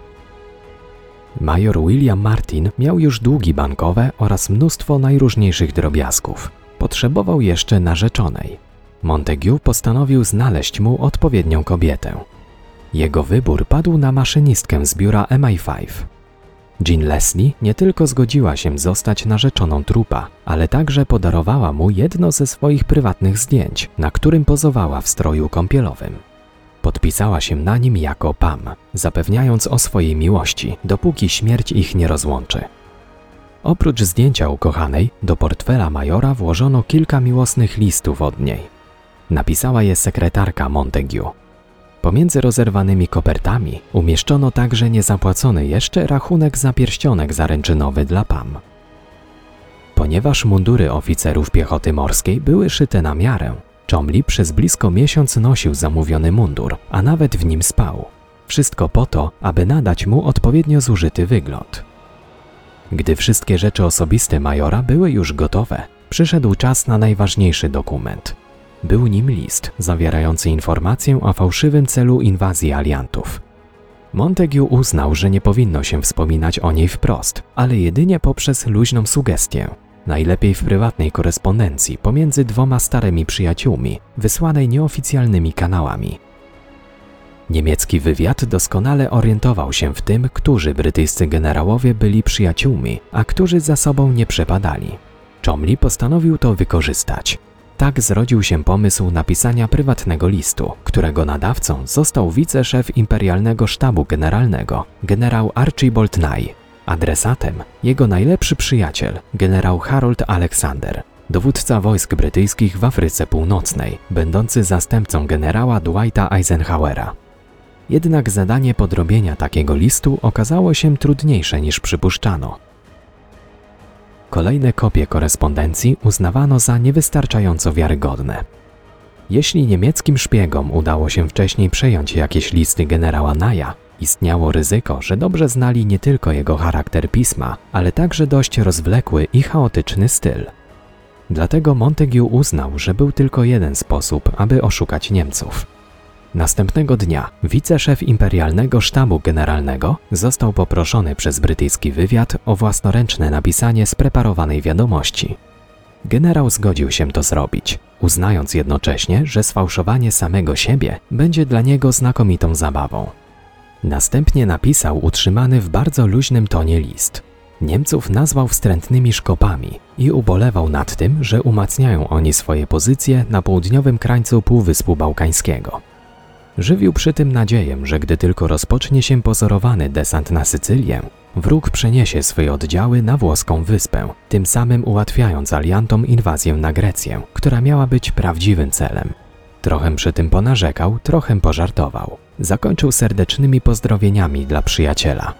Major William Martin miał już długi bankowe oraz mnóstwo najróżniejszych drobiazgów. Potrzebował jeszcze narzeczonej. Montague postanowił znaleźć mu odpowiednią kobietę. Jego wybór padł na maszynistkę z biura MI5. Jean Leslie nie tylko zgodziła się zostać narzeczoną trupa, ale także podarowała mu jedno ze swoich prywatnych zdjęć, na którym pozowała w stroju kąpielowym. Podpisała się na nim jako Pam, zapewniając o swojej miłości, dopóki śmierć ich nie rozłączy. Oprócz zdjęcia ukochanej, do portfela majora włożono kilka miłosnych listów od niej. Napisała je sekretarka Montague. Pomiędzy rozerwanymi kopertami umieszczono także niezapłacony jeszcze rachunek za pierścionek zaręczynowy dla Pam. Ponieważ mundury oficerów piechoty morskiej były szyte na miarę, Chomli przez blisko miesiąc nosił zamówiony mundur, a nawet w nim spał. Wszystko po to, aby nadać mu odpowiednio zużyty wygląd. Gdy wszystkie rzeczy osobiste majora były już gotowe, przyszedł czas na najważniejszy dokument – był nim list zawierający informację o fałszywym celu inwazji aliantów. Montague uznał, że nie powinno się wspominać o niej wprost, ale jedynie poprzez luźną sugestię. Najlepiej w prywatnej korespondencji pomiędzy dwoma starymi przyjaciółmi, wysłanej nieoficjalnymi kanałami. Niemiecki wywiad doskonale orientował się w tym, którzy brytyjscy generałowie byli przyjaciółmi, a którzy za sobą nie przepadali. Chomley postanowił to wykorzystać. Tak zrodził się pomysł napisania prywatnego listu, którego nadawcą został wiceszef Imperialnego Sztabu Generalnego, generał Archibald Nye. Adresatem jego najlepszy przyjaciel, generał Harold Alexander, dowódca wojsk brytyjskich w Afryce Północnej, będący zastępcą generała Dwighta Eisenhowera. Jednak zadanie podrobienia takiego listu okazało się trudniejsze niż przypuszczano. Kolejne kopie korespondencji uznawano za niewystarczająco wiarygodne. Jeśli niemieckim szpiegom udało się wcześniej przejąć jakieś listy generała Naja, istniało ryzyko, że dobrze znali nie tylko jego charakter pisma, ale także dość rozwlekły i chaotyczny styl. Dlatego Montague uznał, że był tylko jeden sposób, aby oszukać Niemców. Następnego dnia wiceszef imperialnego sztabu generalnego został poproszony przez brytyjski wywiad o własnoręczne napisanie spreparowanej wiadomości. Generał zgodził się to zrobić, uznając jednocześnie, że sfałszowanie samego siebie będzie dla niego znakomitą zabawą. Następnie napisał utrzymany w bardzo luźnym tonie list. Niemców nazwał wstrętnymi szkopami i ubolewał nad tym, że umacniają oni swoje pozycje na południowym krańcu Półwyspu Bałkańskiego. Żywił przy tym nadzieję, że gdy tylko rozpocznie się pozorowany desant na Sycylię, wróg przeniesie swoje oddziały na włoską wyspę, tym samym ułatwiając aliantom inwazję na Grecję, która miała być prawdziwym celem. Trochę przy tym ponarzekał, trochę pożartował. Zakończył serdecznymi pozdrowieniami dla przyjaciela.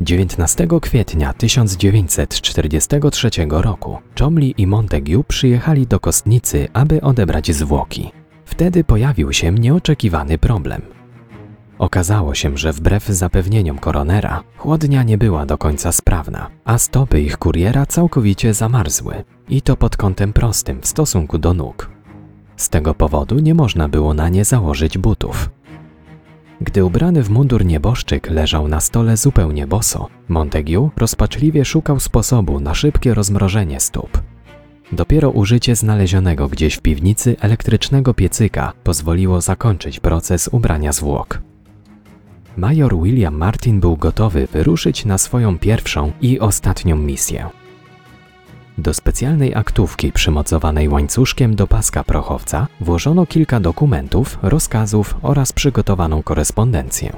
19 kwietnia 1943 roku Chomley i Montague przyjechali do Kostnicy, aby odebrać zwłoki. Wtedy pojawił się nieoczekiwany problem. Okazało się, że wbrew zapewnieniom koronera, chłodnia nie była do końca sprawna, a stopy ich kuriera całkowicie zamarzły. I to pod kątem prostym w stosunku do nóg. Z tego powodu nie można było na nie założyć butów. Gdy ubrany w mundur nieboszczyk leżał na stole zupełnie boso, Montague rozpaczliwie szukał sposobu na szybkie rozmrożenie stóp. Dopiero użycie znalezionego gdzieś w piwnicy elektrycznego piecyka pozwoliło zakończyć proces ubrania zwłok. Major William Martin był gotowy wyruszyć na swoją pierwszą i ostatnią misję. Do specjalnej aktówki przymocowanej łańcuszkiem do paska prochowca włożono kilka dokumentów, rozkazów oraz przygotowaną korespondencję.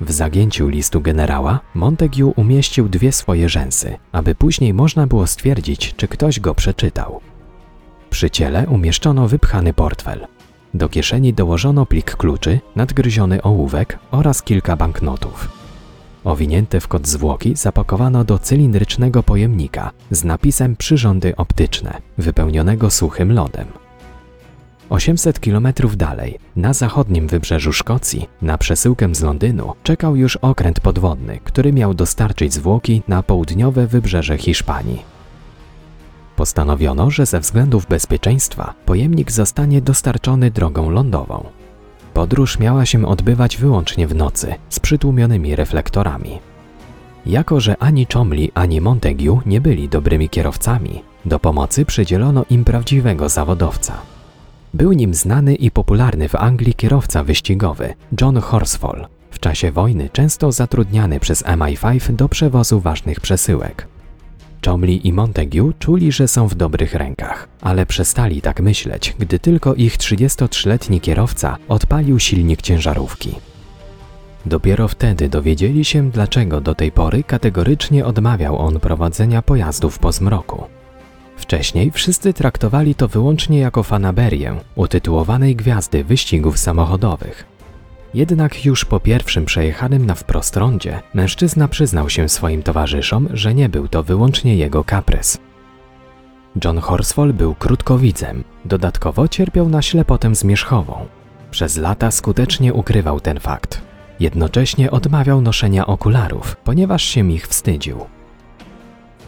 W zagięciu listu generała Montague umieścił dwie swoje rzęsy, aby później można było stwierdzić, czy ktoś go przeczytał. Przy ciele umieszczono wypchany portfel. Do kieszeni dołożono plik kluczy, nadgryziony ołówek oraz kilka banknotów. Owinięte w kot zwłoki zapakowano do cylindrycznego pojemnika z napisem przyrządy optyczne, wypełnionego suchym lodem. 800 kilometrów dalej, na zachodnim wybrzeżu Szkocji, na przesyłkę z Londynu, czekał już okręt podwodny, który miał dostarczyć zwłoki na południowe wybrzeże Hiszpanii. Postanowiono, że ze względów bezpieczeństwa pojemnik zostanie dostarczony drogą lądową. Podróż miała się odbywać wyłącznie w nocy, z przytłumionymi reflektorami. Jako, że ani Chomley, ani Montague nie byli dobrymi kierowcami, do pomocy przydzielono im prawdziwego zawodowca. Był nim znany i popularny w Anglii kierowca wyścigowy John Horsfall, w czasie wojny często zatrudniany przez MI5 do przewozu ważnych przesyłek. Chomley i Montague czuli, że są w dobrych rękach, ale przestali tak myśleć, gdy tylko ich 33-letni kierowca odpalił silnik ciężarówki. Dopiero wtedy dowiedzieli się, dlaczego do tej pory kategorycznie odmawiał on prowadzenia pojazdów po zmroku. Wcześniej wszyscy traktowali to wyłącznie jako fanaberię utytułowanej gwiazdy wyścigów samochodowych. Jednak już po pierwszym przejechanym na wprost rondzie mężczyzna przyznał się swoim towarzyszom, że nie był to wyłącznie jego kaprys. John Horsfall był krótkowidzem, dodatkowo cierpiał na ślepotę zmierzchową. Przez lata skutecznie ukrywał ten fakt. Jednocześnie odmawiał noszenia okularów, ponieważ się ich wstydził.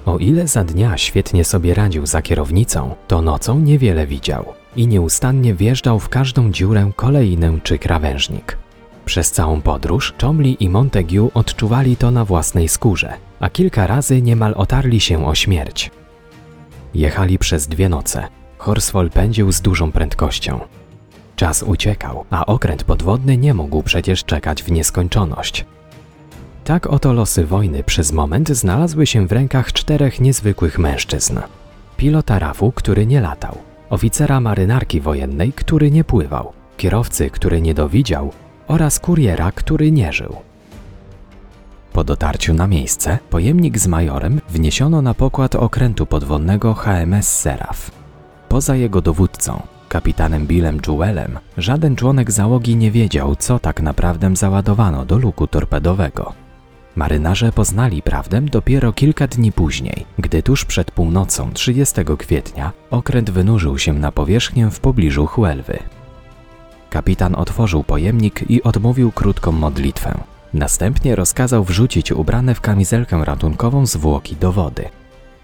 O ile za dnia świetnie sobie radził za kierownicą, to nocą niewiele widział i nieustannie wjeżdżał w każdą dziurę kolejnę czy krawężnik. Przez całą podróż Chomley i Montague odczuwali to na własnej skórze, a kilka razy niemal otarli się o śmierć. Jechali przez dwie noce. Horsfall pędził z dużą prędkością. Czas uciekał, a okręt podwodny nie mógł przecież czekać w nieskończoność. Tak oto losy wojny przez moment znalazły się w rękach czterech niezwykłych mężczyzn. Pilota rafu, który nie latał, oficera marynarki wojennej, który nie pływał, kierowcy, który nie dowidział oraz kuriera, który nie żył. Po dotarciu na miejsce pojemnik z majorem wniesiono na pokład okrętu podwodnego HMS Seraf. Poza jego dowódcą, kapitanem Billem Jewelem, żaden członek załogi nie wiedział, co tak naprawdę załadowano do luku torpedowego. Marynarze poznali prawdę dopiero kilka dni później, gdy tuż przed północą 30 kwietnia okręt wynurzył się na powierzchnię w pobliżu Huelwy. Kapitan otworzył pojemnik i odmówił krótką modlitwę. Następnie rozkazał wrzucić ubrane w kamizelkę ratunkową zwłoki do wody.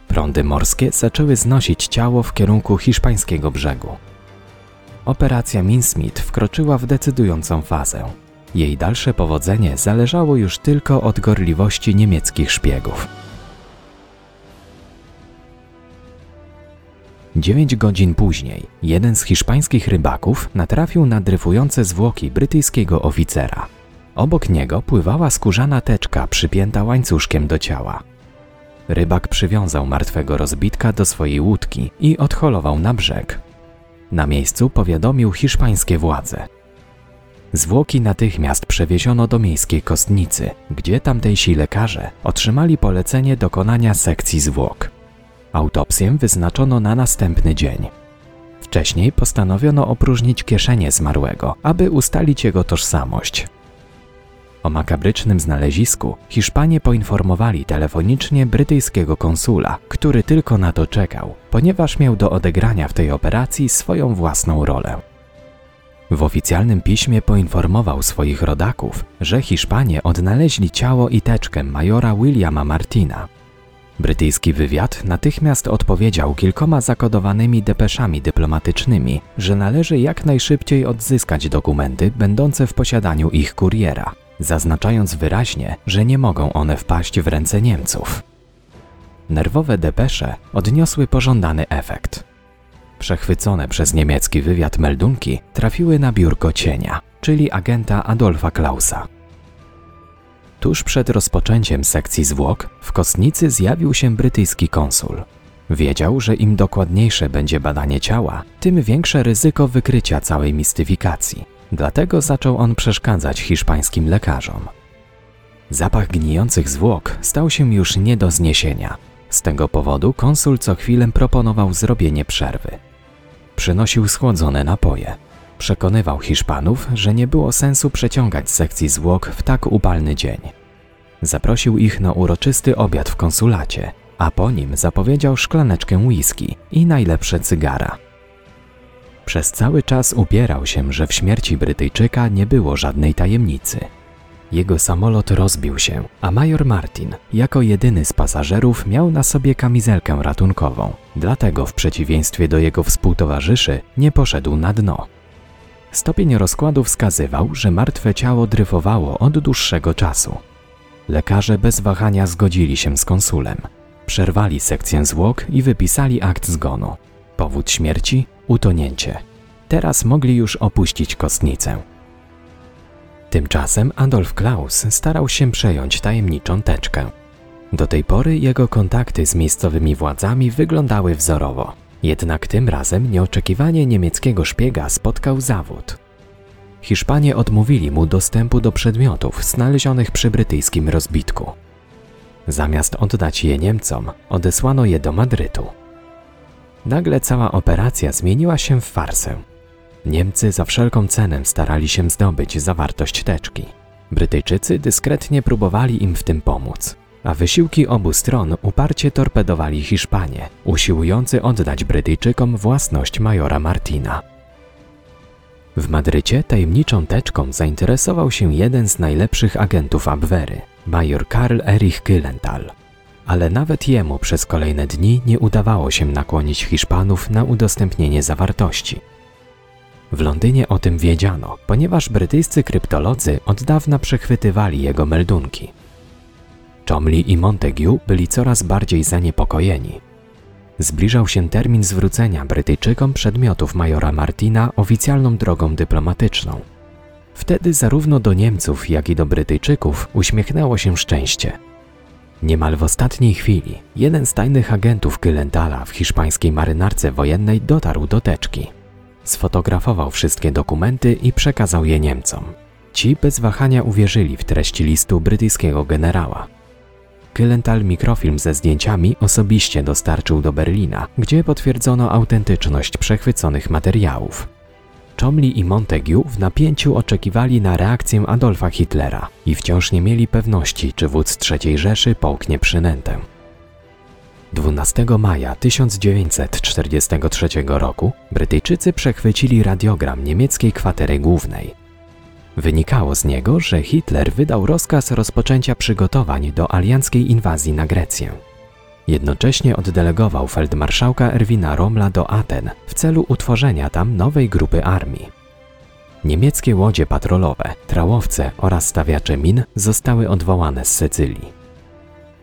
Prądy morskie zaczęły znosić ciało w kierunku hiszpańskiego brzegu. Operacja Minsmith wkroczyła w decydującą fazę. Jej dalsze powodzenie zależało już tylko od gorliwości niemieckich szpiegów. Dziewięć godzin później jeden z hiszpańskich rybaków natrafił na dryfujące zwłoki brytyjskiego oficera. Obok niego pływała skórzana teczka przypięta łańcuszkiem do ciała. Rybak przywiązał martwego rozbitka do swojej łódki i odholował na brzeg. Na miejscu powiadomił hiszpańskie władze. Zwłoki natychmiast przewieziono do miejskiej kostnicy, gdzie tamtejsi lekarze otrzymali polecenie dokonania sekcji zwłok. Autopsję wyznaczono na następny dzień. Wcześniej postanowiono opróżnić kieszenie zmarłego, aby ustalić jego tożsamość. O makabrycznym znalezisku Hiszpanie poinformowali telefonicznie brytyjskiego konsula, który tylko na to czekał, ponieważ miał do odegrania w tej operacji swoją własną rolę. W oficjalnym piśmie poinformował swoich rodaków, że Hiszpanie odnaleźli ciało i teczkę majora Williama Martina. Brytyjski wywiad natychmiast odpowiedział kilkoma zakodowanymi depeszami dyplomatycznymi, że należy jak najszybciej odzyskać dokumenty będące w posiadaniu ich kuriera, zaznaczając wyraźnie, że nie mogą one wpaść w ręce Niemców. Nerwowe depesze odniosły pożądany efekt. Przechwycone przez niemiecki wywiad meldunki trafiły na biurko cienia, czyli agenta Adolfa Klausa. Tuż przed rozpoczęciem sekcji zwłok w kostnicy zjawił się brytyjski konsul. Wiedział, że im dokładniejsze będzie badanie ciała, tym większe ryzyko wykrycia całej mistyfikacji. Dlatego zaczął on przeszkadzać hiszpańskim lekarzom. Zapach gnijących zwłok stał się już nie do zniesienia. Z tego powodu konsul co chwilę proponował zrobienie przerwy. Przynosił schłodzone napoje. Przekonywał Hiszpanów, że nie było sensu przeciągać sekcji zwłok w tak upalny dzień. Zaprosił ich na uroczysty obiad w konsulacie, a po nim zapowiedział szklaneczkę whisky i najlepsze cygara. Przez cały czas upierał się, że w śmierci Brytyjczyka nie było żadnej tajemnicy. Jego samolot rozbił się, a major Martin, jako jedyny z pasażerów, miał na sobie kamizelkę ratunkową. Dlatego, w przeciwieństwie do jego współtowarzyszy, nie poszedł na dno. Stopień rozkładu wskazywał, że martwe ciało dryfowało od dłuższego czasu. Lekarze bez wahania zgodzili się z konsulem. Przerwali sekcję zwłok i wypisali akt zgonu. Powód śmierci utonięcie. Teraz mogli już opuścić kostnicę. Tymczasem Adolf Klaus starał się przejąć tajemniczą teczkę. Do tej pory jego kontakty z miejscowymi władzami wyglądały wzorowo. Jednak tym razem nieoczekiwanie niemieckiego szpiega spotkał zawód. Hiszpanie odmówili mu dostępu do przedmiotów znalezionych przy brytyjskim rozbitku. Zamiast oddać je Niemcom, odesłano je do Madrytu. Nagle cała operacja zmieniła się w farsę. Niemcy za wszelką cenę starali się zdobyć zawartość teczki. Brytyjczycy dyskretnie próbowali im w tym pomóc, a wysiłki obu stron uparcie torpedowali Hiszpanie, usiłujący oddać Brytyjczykom własność majora Martina. W Madrycie tajemniczą teczką zainteresował się jeden z najlepszych agentów Abwehry, major Karl Erich Kühlenthal ale nawet jemu przez kolejne dni nie udawało się nakłonić Hiszpanów na udostępnienie zawartości. W Londynie o tym wiedziano, ponieważ brytyjscy kryptolodzy od dawna przechwytywali jego meldunki. Chomley i Montague byli coraz bardziej zaniepokojeni. Zbliżał się termin zwrócenia Brytyjczykom przedmiotów majora Martina oficjalną drogą dyplomatyczną. Wtedy zarówno do Niemców, jak i do Brytyjczyków uśmiechnęło się szczęście – Niemal w ostatniej chwili jeden z tajnych agentów Kylentala w hiszpańskiej marynarce wojennej dotarł do teczki. Sfotografował wszystkie dokumenty i przekazał je Niemcom. Ci bez wahania uwierzyli w treści listu brytyjskiego generała. Kylental mikrofilm ze zdjęciami osobiście dostarczył do Berlina, gdzie potwierdzono autentyczność przechwyconych materiałów. Chomley i Montague w napięciu oczekiwali na reakcję Adolfa Hitlera i wciąż nie mieli pewności, czy wódz III Rzeszy połknie przynętę. 12 maja 1943 roku Brytyjczycy przechwycili radiogram niemieckiej kwatery głównej. Wynikało z niego, że Hitler wydał rozkaz rozpoczęcia przygotowań do alianckiej inwazji na Grecję. Jednocześnie oddelegował feldmarszałka Erwina Rommla do Aten w celu utworzenia tam nowej grupy armii. Niemieckie łodzie patrolowe, trałowce oraz stawiacze min zostały odwołane z Sycylii.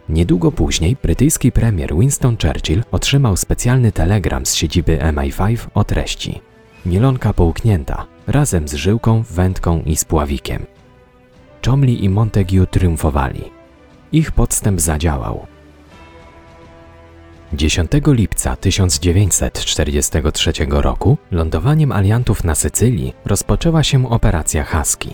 Niedługo później brytyjski premier Winston Churchill otrzymał specjalny telegram z siedziby MI5 o treści: Mielonka połknięta, razem z żyłką, wędką i spławikiem. Chomley i Montague triumfowali. Ich podstęp zadziałał. 10 lipca 1943 roku lądowaniem aliantów na Sycylii rozpoczęła się operacja Husky.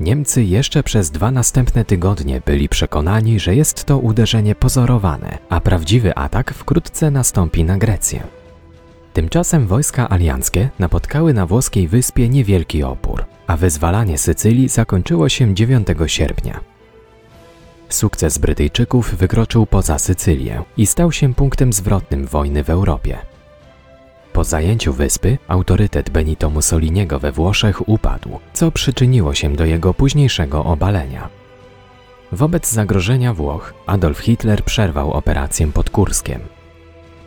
Niemcy jeszcze przez dwa następne tygodnie byli przekonani, że jest to uderzenie pozorowane, a prawdziwy atak wkrótce nastąpi na Grecję. Tymczasem wojska alianckie napotkały na włoskiej wyspie niewielki opór, a wyzwalanie Sycylii zakończyło się 9 sierpnia. Sukces Brytyjczyków wykroczył poza Sycylię i stał się punktem zwrotnym wojny w Europie. Po zajęciu wyspy autorytet Benito Mussoliniego we Włoszech upadł, co przyczyniło się do jego późniejszego obalenia. Wobec zagrożenia Włoch Adolf Hitler przerwał operację pod Kurskiem.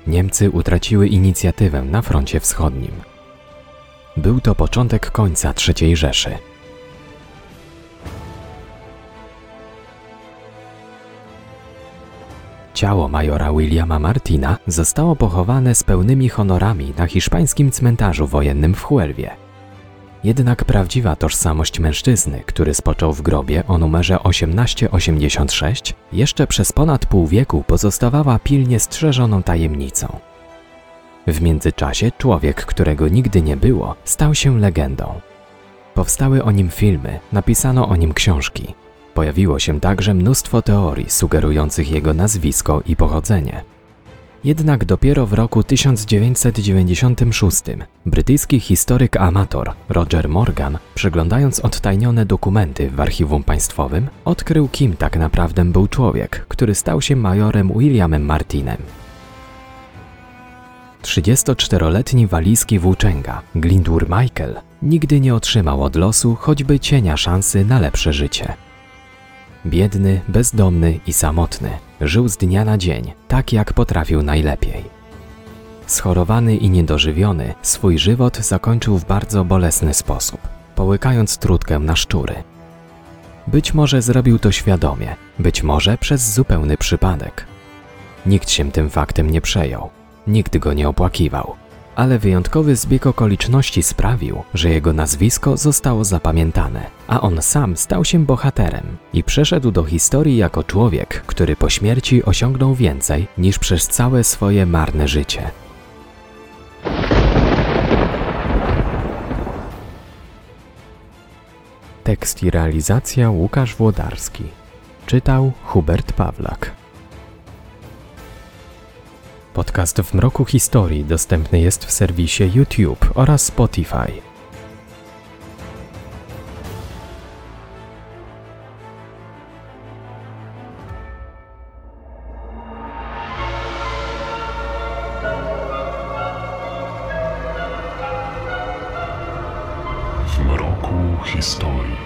Niemcy utraciły inicjatywę na froncie wschodnim. Był to początek końca III Rzeszy. Ciało majora Williama Martina zostało pochowane z pełnymi honorami na hiszpańskim cmentarzu wojennym w Huelwie. Jednak prawdziwa tożsamość mężczyzny, który spoczął w grobie o numerze 1886, jeszcze przez ponad pół wieku pozostawała pilnie strzeżoną tajemnicą. W międzyczasie człowiek, którego nigdy nie było, stał się legendą. Powstały o nim filmy, napisano o nim książki, Pojawiło się także mnóstwo teorii sugerujących jego nazwisko i pochodzenie. Jednak dopiero w roku 1996 brytyjski historyk amator Roger Morgan, przeglądając odtajnione dokumenty w archiwum państwowym, odkrył kim tak naprawdę był człowiek, który stał się majorem Williamem Martinem. 34-letni walijski włóczęga Glindur Michael nigdy nie otrzymał od losu choćby cienia szansy na lepsze życie. Biedny, bezdomny i samotny, żył z dnia na dzień, tak jak potrafił najlepiej. Schorowany i niedożywiony, swój żywot zakończył w bardzo bolesny sposób, połykając trutkę na szczury. Być może zrobił to świadomie, być może przez zupełny przypadek. Nikt się tym faktem nie przejął, nikt go nie opłakiwał ale wyjątkowy zbieg okoliczności sprawił, że jego nazwisko zostało zapamiętane, a on sam stał się bohaterem i przeszedł do historii jako człowiek, który po śmierci osiągnął więcej niż przez całe swoje marne życie. Tekst i realizacja Łukasz Włodarski. Czytał Hubert Pawlak. Podcast w mroku historii dostępny jest w serwisie YouTube oraz Spotify. W mroku historii.